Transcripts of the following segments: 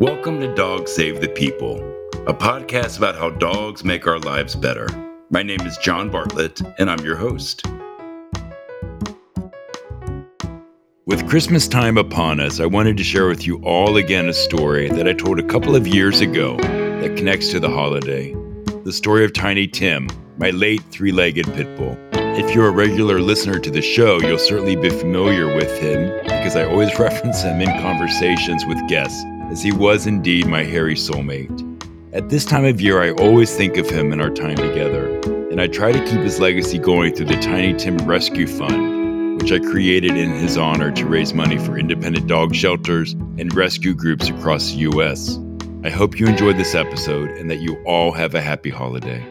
Welcome to Dogs Save the People, a podcast about how dogs make our lives better. My name is John Bartlett, and I'm your host. With Christmas time upon us, I wanted to share with you all again a story that I told a couple of years ago that connects to the holiday. The story of Tiny Tim, my late three legged pit bull. If you're a regular listener to the show, you'll certainly be familiar with him because I always reference him in conversations with guests as he was indeed my hairy soulmate. At this time of year, I always think of him and our time together, and I try to keep his legacy going through the Tiny Tim Rescue Fund, which I created in his honor to raise money for independent dog shelters and rescue groups across the U.S. I hope you enjoyed this episode and that you all have a happy holiday.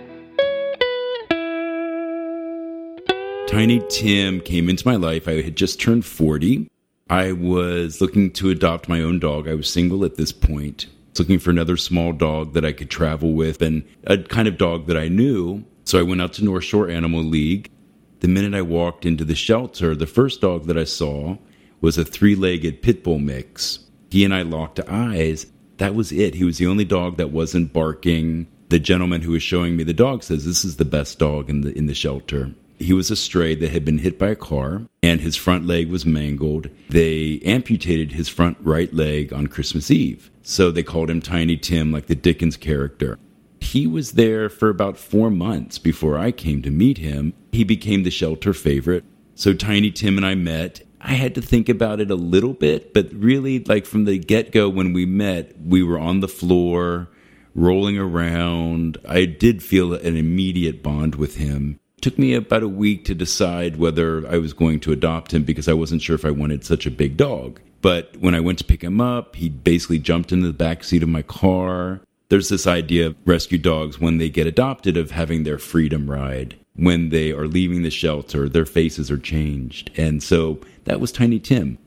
Tiny Tim came into my life. I had just turned 40 I was looking to adopt my own dog. I was single at this point, looking for another small dog that I could travel with and a kind of dog that I knew. So I went out to North Shore Animal League. The minute I walked into the shelter, the first dog that I saw was a three legged pit bull mix. He and I locked eyes. That was it. He was the only dog that wasn't barking. The gentleman who was showing me the dog says this is the best dog in the in the shelter. He was a stray that had been hit by a car and his front leg was mangled. They amputated his front right leg on Christmas Eve. So they called him Tiny Tim, like the Dickens character. He was there for about four months before I came to meet him. He became the shelter favorite. So Tiny Tim and I met. I had to think about it a little bit, but really, like from the get go when we met, we were on the floor, rolling around. I did feel an immediate bond with him took me about a week to decide whether I was going to adopt him because I wasn't sure if I wanted such a big dog. But when I went to pick him up, he basically jumped into the back seat of my car. There's this idea of rescue dogs when they get adopted of having their freedom ride. When they are leaving the shelter, their faces are changed. And so that was Tiny Tim.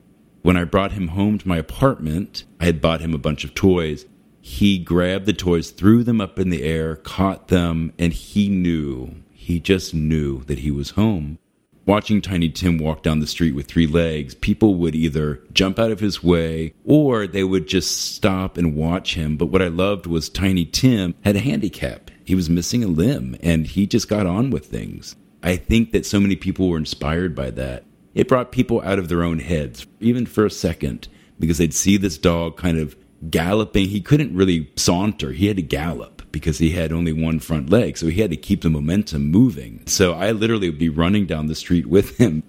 When I brought him home to my apartment, I had bought him a bunch of toys. He grabbed the toys, threw them up in the air, caught them, and he knew he just knew that he was home. Watching Tiny Tim walk down the street with three legs, people would either jump out of his way or they would just stop and watch him. But what I loved was Tiny Tim had a handicap. He was missing a limb and he just got on with things. I think that so many people were inspired by that. It brought people out of their own heads, even for a second, because they'd see this dog kind of galloping. He couldn't really saunter, he had to gallop because he had only one front leg. So he had to keep the momentum moving. So I literally would be running down the street with him.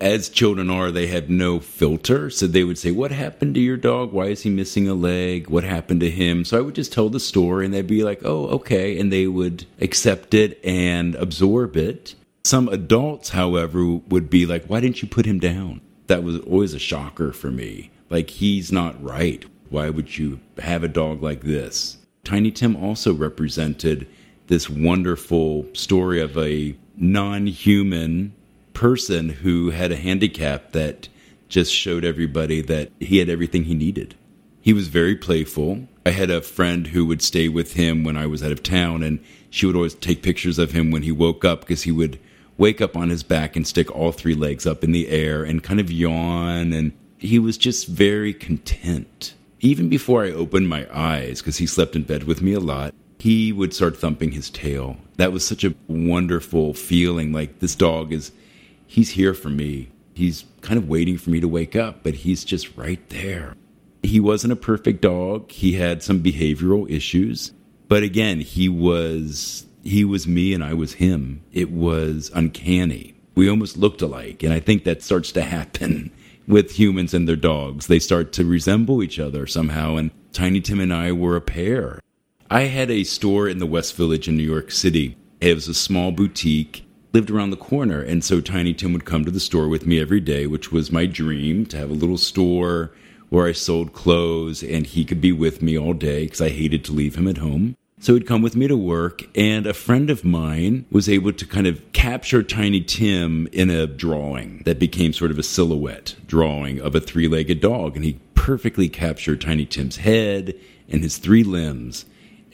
As children are, they have no filter. So they would say, What happened to your dog? Why is he missing a leg? What happened to him? So I would just tell the story and they'd be like, Oh, okay. And they would accept it and absorb it. Some adults, however, would be like, Why didn't you put him down? That was always a shocker for me. Like, he's not right. Why would you have a dog like this? Tiny Tim also represented this wonderful story of a non human person who had a handicap that just showed everybody that he had everything he needed. He was very playful. I had a friend who would stay with him when I was out of town, and she would always take pictures of him when he woke up because he would wake up on his back and stick all three legs up in the air and kind of yawn. And he was just very content even before I opened my eyes, because he slept in bed with me a lot, he would start thumping his tail. That was such a wonderful feeling. Like this dog is, he's here for me. He's kind of waiting for me to wake up, but he's just right there. He wasn't a perfect dog. He had some behavioral issues, but again, he was he was me and I was him. It was uncanny. We almost looked alike, and I think that starts to happen with humans and their dogs. They start to resemble each other somehow, and Tiny Tim and I were a pair. I had a store in the West Village in New York City. It was a small boutique, lived around the corner, and so Tiny Tim would come to the store with me every day, which was my dream to have a little store where I sold clothes and he could be with me all day because I hated to leave him at home. So he'd come with me to work, and a friend of mine was able to kind of capture Tiny Tim in a drawing that became sort of a silhouette drawing of a three legged dog. And he perfectly captured Tiny Tim's head and his three limbs.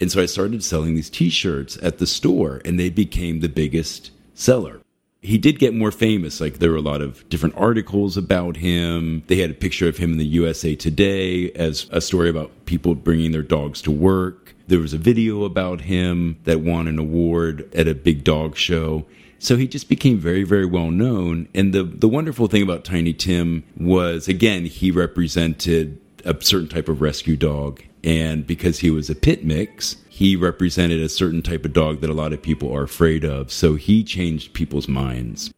And so I started selling these t shirts at the store, and they became the biggest seller. he did get more famous. Like there were a lot of different articles about him. They had a picture of him in the USA Today as a story about people bringing their dogs to work. There was a video about him that won an award at a big dog show. So he just became very, very well known. And the, the wonderful thing about Tiny Tim was, again, he represented a certain type of rescue dog. And because he was a pit mix, he represented a certain type of dog that a lot of people are afraid of. So he changed people's minds.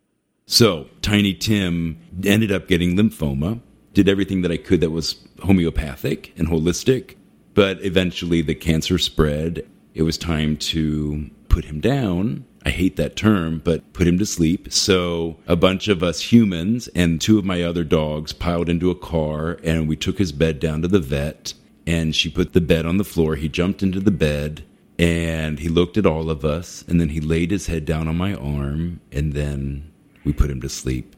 So Tiny Tim ended up getting lymphoma, did everything that I could that was homeopathic and holistic, but eventually the cancer spread. It was time to put him down. I hate that term, but put him to sleep. So a bunch of us humans and two of my other dogs piled into a car and we took his bed down to the vet and she put the bed on the floor. He jumped into the bed and he looked at all of us and then he laid his head down on my arm and then we put him to sleep.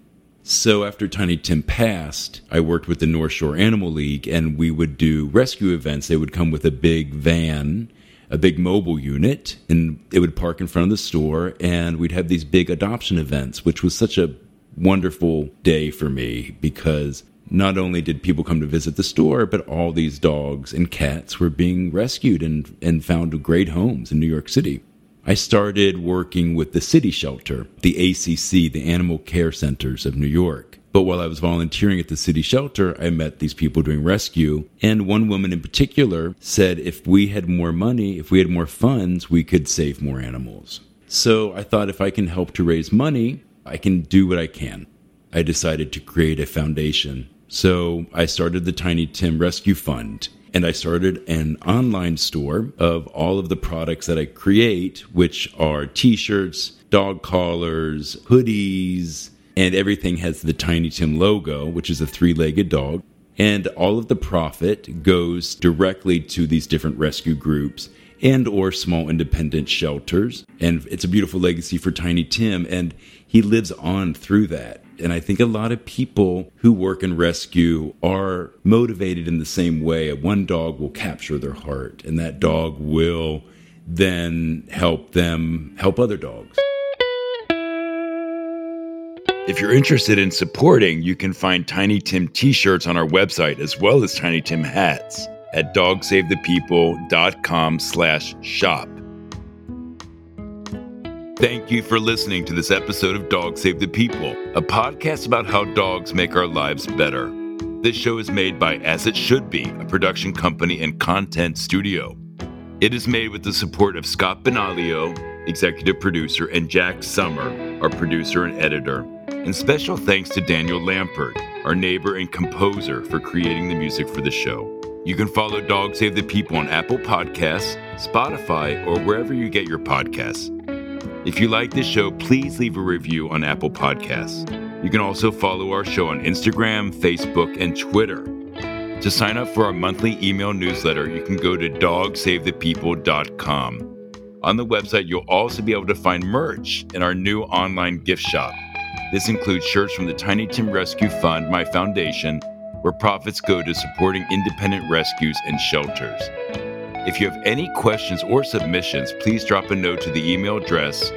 So after Tiny Tim passed, I worked with the North Shore Animal League and we would do rescue events. They would come with a big van, a big mobile unit, and it would park in front of the store and we'd have these big adoption events, which was such a wonderful day for me because not only did people come to visit the store, but all these dogs and cats were being rescued and, and found great homes in New York City. I started working with the City Shelter, the ACC, the Animal Care Centers of New York. But while I was volunteering at the City Shelter, I met these people doing rescue. And one woman in particular said if we had more money, if we had more funds, we could save more animals. So I thought if I can help to raise money, I can do what I can. I decided to create a foundation so I started the Tiny Tim Rescue Fund and I started an online store of all of the products that I create, which are t shirts, dog collars, hoodies, and everything has the Tiny Tim logo, which is a three legged dog. And all of the profit goes directly to these different rescue groups and or small independent shelters and it's a beautiful legacy for tiny tim and he lives on through that and I think a lot of people who work in rescue are motivated in the same way. One dog will capture their heart, and that dog will then help them help other dogs. If you're interested in supporting, you can find Tiny Tim t shirts on our website as well as Tiny Tim hats at dogsavethepeople.com slash shop. Thank you for listening to this episode of Dog Save the People, a podcast about how dogs make our lives better. This show is made by As It Should Be, a production company and content studio. It is made with the support of Scott Benalio, executive producer, and Jack Summer, our producer and editor. And special thanks to Daniel Lampert, our neighbor and composer, for creating the music for the show. You can follow Dog Save the People on Apple Podcasts, Spotify, or wherever you get your podcasts. If you like this show, please leave a review on Apple Podcasts. You can also follow our show on Instagram, Facebook, and Twitter. To sign up for our monthly email newsletter, you can go to dogsavethepeople.com. On the website, you'll also be able to find merch in our new online gift shop. This includes shirts from the Tiny Tim Rescue Fund, my foundation, where profits go to supporting independent rescues and shelters. If you have any questions or submissions, please drop a note to the email address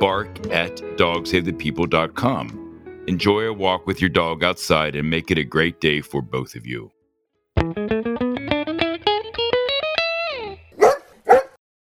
bark at dogsavethepeople.com. Enjoy a walk with your dog outside and make it a great day for both of you.